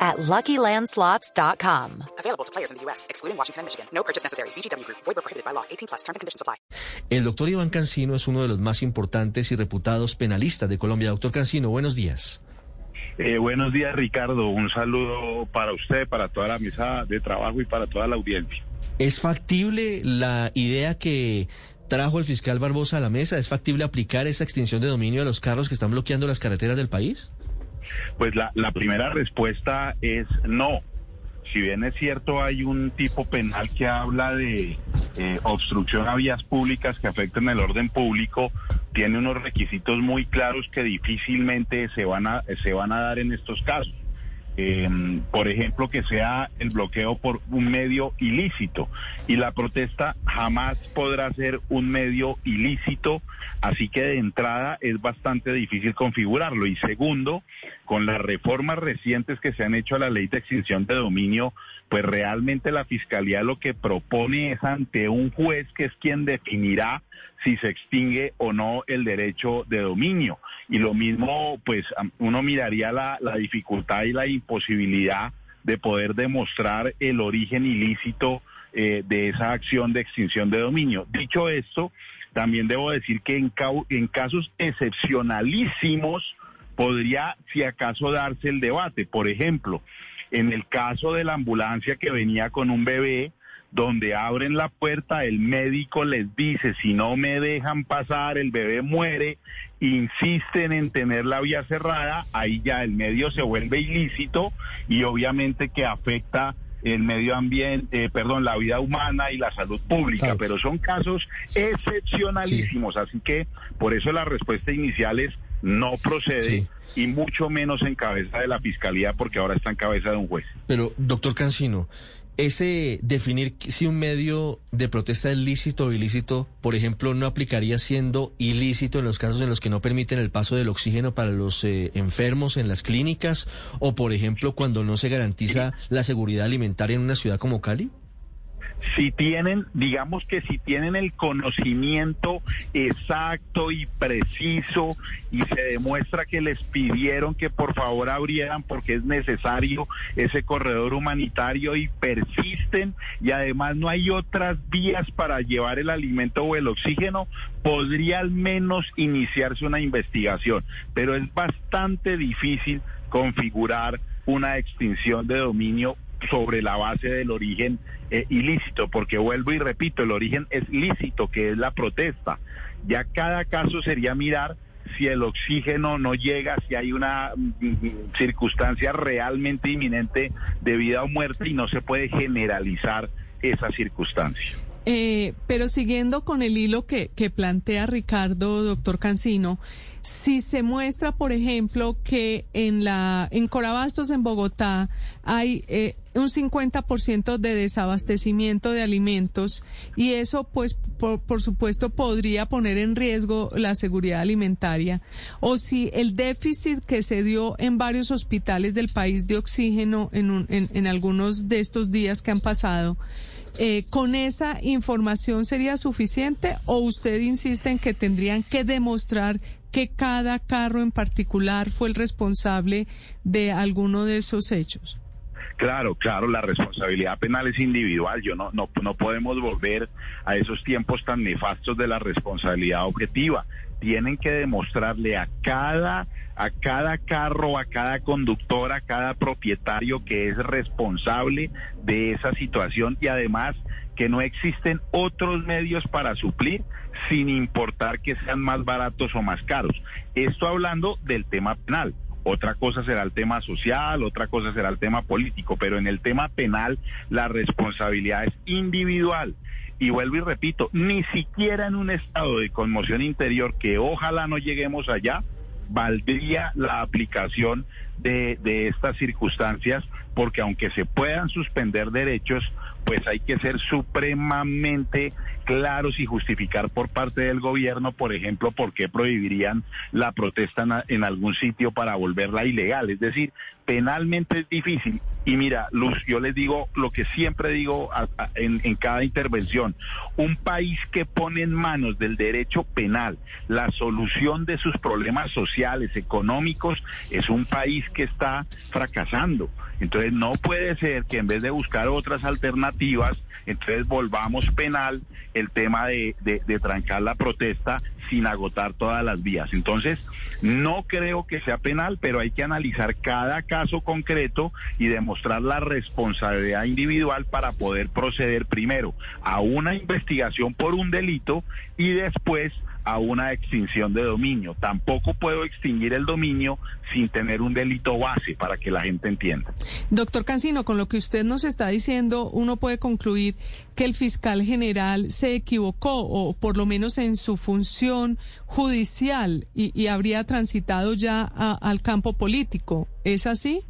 at LuckyLandSlots.com. Available to players in the U.S., excluding Washington and Michigan. No purchase necessary. VGW Group. Void prohibited by law. 18 plus. Terms and conditions apply. El doctor Iván Cancino es uno de los más importantes y reputados penalistas de Colombia. Doctor Cancino, buenos días. Eh, buenos días, Ricardo. Un saludo para usted, para toda la mesa de trabajo y para toda la audiencia. ¿Es factible la idea que trajo el fiscal Barbosa a la mesa? ¿Es factible aplicar esa extinción de dominio a los carros que están bloqueando las carreteras del país? Pues la, primera respuesta es no. Si bien es cierto, hay un tipo penal que habla de eh, obstrucción a vías públicas que afectan el orden público, tiene unos requisitos muy claros que difícilmente se van a, se van a dar en estos casos. Eh, por ejemplo, que sea el bloqueo por un medio ilícito. Y la protesta jamás podrá ser un medio ilícito, así que de entrada es bastante difícil configurarlo. Y segundo, con las reformas recientes que se han hecho a la ley de extinción de dominio, pues realmente la Fiscalía lo que propone es ante un juez que es quien definirá si se extingue o no el derecho de dominio. Y lo mismo, pues uno miraría la, la dificultad y la imposibilidad de poder demostrar el origen ilícito eh, de esa acción de extinción de dominio. Dicho esto, también debo decir que en, en casos excepcionalísimos podría, si acaso, darse el debate. Por ejemplo, en el caso de la ambulancia que venía con un bebé, donde abren la puerta, el médico les dice, si no me dejan pasar, el bebé muere, insisten en tener la vía cerrada, ahí ya el medio se vuelve ilícito y obviamente que afecta el medio ambiente, eh, perdón, la vida humana y la salud pública, pero son casos excepcionalísimos, así que por eso la respuesta inicial es no procede y mucho menos en cabeza de la fiscalía porque ahora está en cabeza de un juez. Pero, doctor Cancino, ese definir si un medio de protesta es lícito o ilícito, por ejemplo, no aplicaría siendo ilícito en los casos en los que no permiten el paso del oxígeno para los eh, enfermos en las clínicas o, por ejemplo, cuando no se garantiza la seguridad alimentaria en una ciudad como Cali? Si tienen, digamos que si tienen el conocimiento exacto y preciso y se demuestra que les pidieron que por favor abrieran porque es necesario ese corredor humanitario y persisten y además no hay otras vías para llevar el alimento o el oxígeno, podría al menos iniciarse una investigación, pero es bastante difícil configurar una extinción de dominio sobre la base del origen eh, ilícito, porque vuelvo y repito, el origen es lícito, que es la protesta. Ya cada caso sería mirar si el oxígeno no llega, si hay una mm, mm, circunstancia realmente inminente de vida o muerte y no se puede generalizar esa circunstancia. Eh, pero siguiendo con el hilo que, plantea Ricardo, doctor Cancino, si se muestra, por ejemplo, que en la en Corabastos, en Bogotá, hay eh, un 50% de desabastecimiento de alimentos y eso, pues, por, supuesto, podría poner en riesgo la seguridad alimentaria. O si el déficit que se dio en varios hospitales del país de oxígeno en, un, en algunos de estos días que han pasado, eh, ¿Con esa información sería suficiente o usted insiste en que tendrían que demostrar que cada carro en particular fue el responsable de alguno de esos hechos? Claro, claro, la responsabilidad penal es individual. Yo no, no, no podemos volver a esos tiempos tan nefastos de la responsabilidad objetiva. Tienen que demostrarle a cada, a cada carro, a cada conductor, a cada propietario que es responsable de esa situación y además que no existen otros medios para suplir sin importar que sean más baratos o más caros. Esto hablando del tema penal. Otra cosa será el tema social, otra cosa será el tema político, pero en el tema penal la responsabilidad es individual. Y vuelvo y repito, ni siquiera en un estado de conmoción interior, que ojalá no lleguemos allá, valdría la aplicación de, estas circunstancias, porque aunque se puedan suspender derechos, pues hay que ser supremamente claros y justificar por parte del gobierno, por ejemplo, por qué prohibirían la protesta en, algún sitio para volverla ilegal. Es decir, penalmente es difícil. Y mira, Luz, yo les digo lo que siempre digo en, en cada intervención. Un país que pone en manos del derecho penal la solución de sus problemas sociales, económicos, es un país que está fracasando. Entonces no puede ser que en vez de buscar otras alternativas, entonces volvamos penal el tema de, de- trancar la protesta sin agotar todas las vías. Entonces, no creo que sea penal, pero hay que analizar cada caso concreto y demostrar la responsabilidad individual para poder proceder primero a una investigación por un delito y después a una extinción de dominio. Tampoco puedo extinguir el dominio sin tener un delito base para que la gente entienda. Doctor Cancino, con lo que usted nos está diciendo, uno puede concluir que el fiscal general se equivocó, o por lo menos en su función judicial, y, y habría transitado ya a- al campo político. ¿Es así?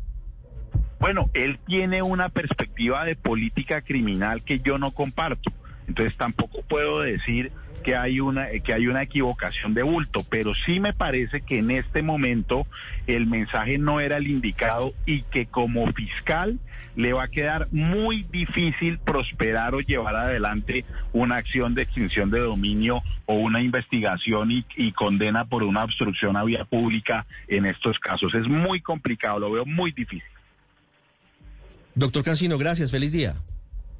Bueno, él tiene una perspectiva de política criminal que yo no comparto. Entonces tampoco puedo decir que hay una que hay una equivocación de bulto, pero sí me parece que en este momento el mensaje no era el indicado y que como fiscal le va a quedar muy difícil prosperar o llevar adelante una acción de extinción de dominio o una investigación y, y condena por una obstrucción a vía pública en estos casos. Es muy complicado, lo veo muy difícil. Doctor Cancino, gracias, feliz día.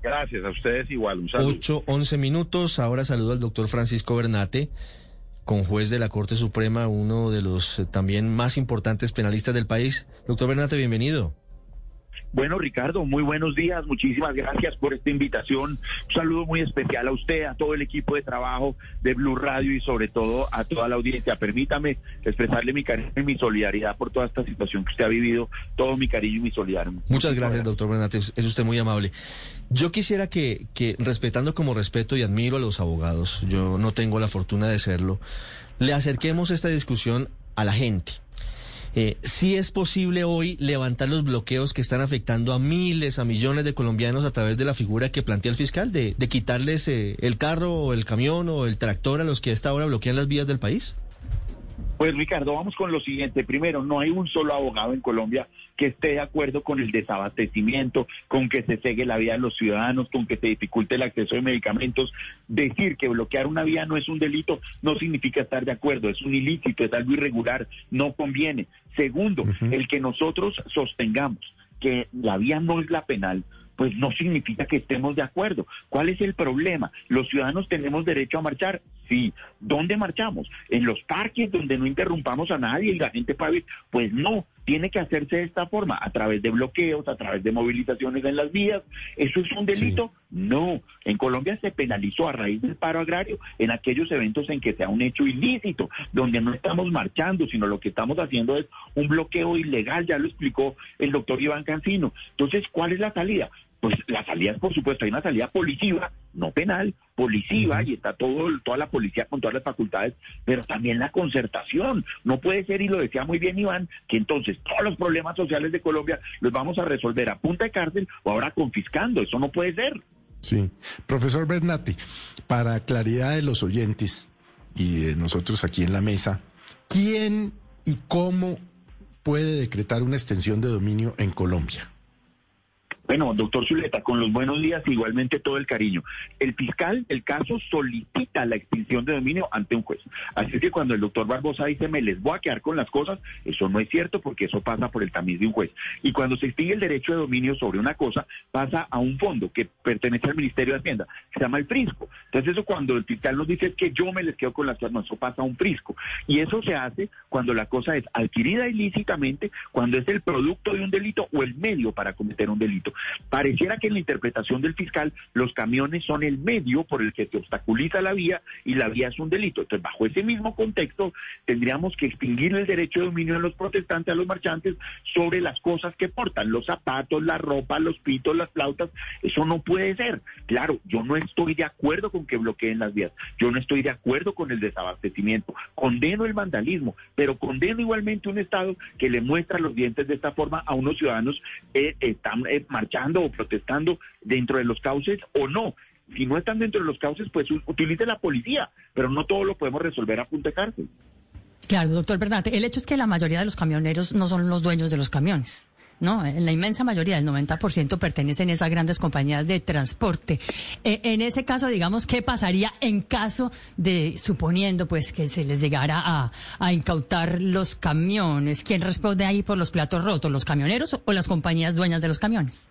Gracias, a ustedes igual. Un saludo. 8, 11 minutos. Ahora saludo al doctor Francisco Bernate, con juez de la Corte Suprema, uno de los eh, también más importantes penalistas del país. Doctor Bernate, bienvenido. Bueno, Ricardo, muy buenos días. Muchísimas gracias por esta invitación. Un saludo muy especial a usted, a todo el equipo de trabajo de Blue Radio y sobre todo a toda la audiencia. Permítame expresarle mi cariño y mi solidaridad por toda esta situación que usted ha vivido. Todo mi cariño y mi solidaridad. Muchas gracias, doctor Bernate. Es es usted muy amable. Yo quisiera que, que, respetando como respeto y admiro a los abogados, yo no tengo la fortuna de serlo, le acerquemos esta discusión a la gente. Eh, si es posible hoy levantar los bloqueos que están afectando a miles, a millones de colombianos a través de la figura que plantea el fiscal, de, de quitarles eh, el carro o el camión o el tractor a los que a esta hora bloquean las vías del país. Pues Ricardo, vamos con lo siguiente. Primero, no hay un solo abogado en Colombia que esté de acuerdo con el desabastecimiento, con que se cegue la vida de los ciudadanos, con que se dificulte el acceso de medicamentos. Decir que bloquear una vía no es un delito no significa estar de acuerdo, es un ilícito, es algo irregular, no conviene. Segundo, el que nosotros sostengamos que la vía no es la penal, pues no significa que estemos de acuerdo. ¿Cuál es el problema? ¿Los ciudadanos tenemos derecho a marchar? Sí. ¿Dónde marchamos? ¿En los parques donde no interrumpamos a nadie y la gente pague? Pues no, tiene que hacerse de esta forma, a través de bloqueos, a través de movilizaciones en las vías. ¿Eso es un delito? No. En Colombia se penalizó a raíz del paro agrario en aquellos eventos en que sea un hecho ilícito, donde no estamos marchando, sino lo que estamos haciendo es un bloqueo ilegal, ya lo explicó el doctor Iván Cancino. Entonces, ¿cuál es la salida? Pues la salida, por supuesto, hay una salida policiva, no penal, policiva, y está todo, toda la policía con todas las facultades, pero también la concertación. No puede ser, y lo decía muy bien Iván, que entonces todos los problemas sociales de Colombia los vamos a resolver a punta de cárcel o ahora confiscando. Eso no puede ser. Sí. Profesor Bernati, para claridad de los oyentes y de nosotros aquí en la mesa, ¿quién y cómo puede decretar una extensión de dominio en Colombia? Bueno, doctor Zuleta, con los buenos días, igualmente todo el cariño. El fiscal del caso solicita la extinción de dominio ante un juez. Así que cuando el doctor Barbosa dice me les voy a quedar con las cosas, eso no es cierto porque eso pasa por el tamiz de un juez. Y cuando se extingue el derecho de dominio sobre una cosa, pasa a un fondo que pertenece al Ministerio de Hacienda, se llama el Frisco. Entonces eso cuando el fiscal nos dice que yo me les quedo con las cosas, no, eso pasa a un Frisco. Y eso se hace cuando la cosa es adquirida ilícitamente, cuando es el producto de un delito o el medio para cometer un delito. Pareciera que en la interpretación del fiscal los camiones son el medio por el que se obstaculiza la vía y la vía es un delito. Entonces, bajo ese mismo contexto, tendríamos que extinguir el derecho de dominio de los protestantes, a los marchantes, sobre las cosas que portan, los zapatos, la ropa, los pitos, las flautas. Eso no puede ser. Claro, yo no estoy de acuerdo con que bloqueen las vías. Yo no estoy de acuerdo con el desabastecimiento. Condeno el vandalismo, pero condeno igualmente un Estado que le muestra los dientes de esta forma a unos ciudadanos eh, están eh, marchando o protestando dentro de los cauces o no. Si no están dentro de los cauces, pues utilice la policía, pero no todo lo podemos resolver a punta de cárcel. Claro, doctor Bernate, el hecho es que la mayoría de los camioneros no son los dueños de los camiones. No, en la inmensa mayoría, el 90% pertenecen a esas grandes compañías de transporte. Eh, en ese caso, digamos, ¿qué pasaría en caso de, suponiendo pues que se les llegara a incautar los camiones? ¿Quién responde ahí por los platos rotos, los camioneros o las compañías dueñas de los camiones?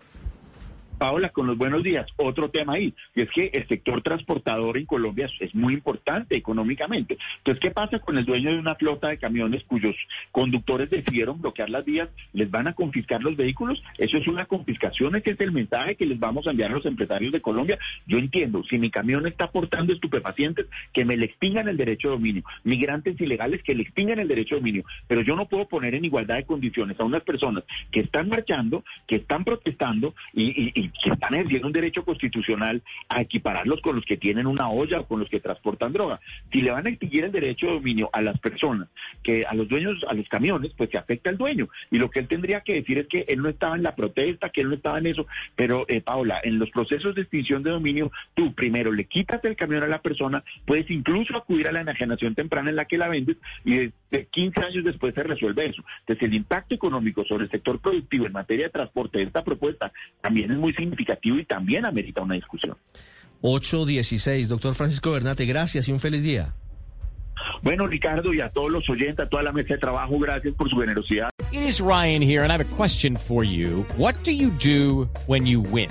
Paola, con los buenos días, otro tema ahí, y es que el sector transportador en Colombia es muy importante económicamente. Entonces, ¿qué pasa con el dueño de una flota de camiones cuyos conductores decidieron bloquear las vías? ¿Les van a confiscar los vehículos? Eso es una confiscación, ese es el mensaje que les vamos a enviar a los empresarios de Colombia. Yo entiendo, si mi camión está aportando estupefacientes, que me le extingan el derecho de dominio. Migrantes ilegales, que le extingan el derecho de dominio. Pero yo no puedo poner en igualdad de condiciones a unas personas que están marchando, que están protestando y que están ejerciendo un derecho constitucional a equipararlos con los que tienen una olla o con los que transportan droga. Si le van a exigir el derecho de dominio a las personas, que a los dueños, a los camiones, pues se afecta al dueño. Y lo que él tendría que decir es que él no estaba en la protesta, que él no estaba en eso. Pero, eh, Paula, en los procesos de extinción de dominio, tú primero le quitas el camión a la persona, puedes incluso acudir a la enajenación temprana en la que la vendes y de 15 años después se resuelve eso. Entonces, el impacto económico sobre el sector productivo en materia de transporte de esta propuesta también es muy significativo y también amerita una discusión. 8.16, doctor Francisco Bernate, gracias y un feliz día. Bueno, Ricardo, y a todos los oyentes, a toda la mesa de trabajo, gracias por su generosidad. It is Ryan here, and I have a question for you. What do you do when you win?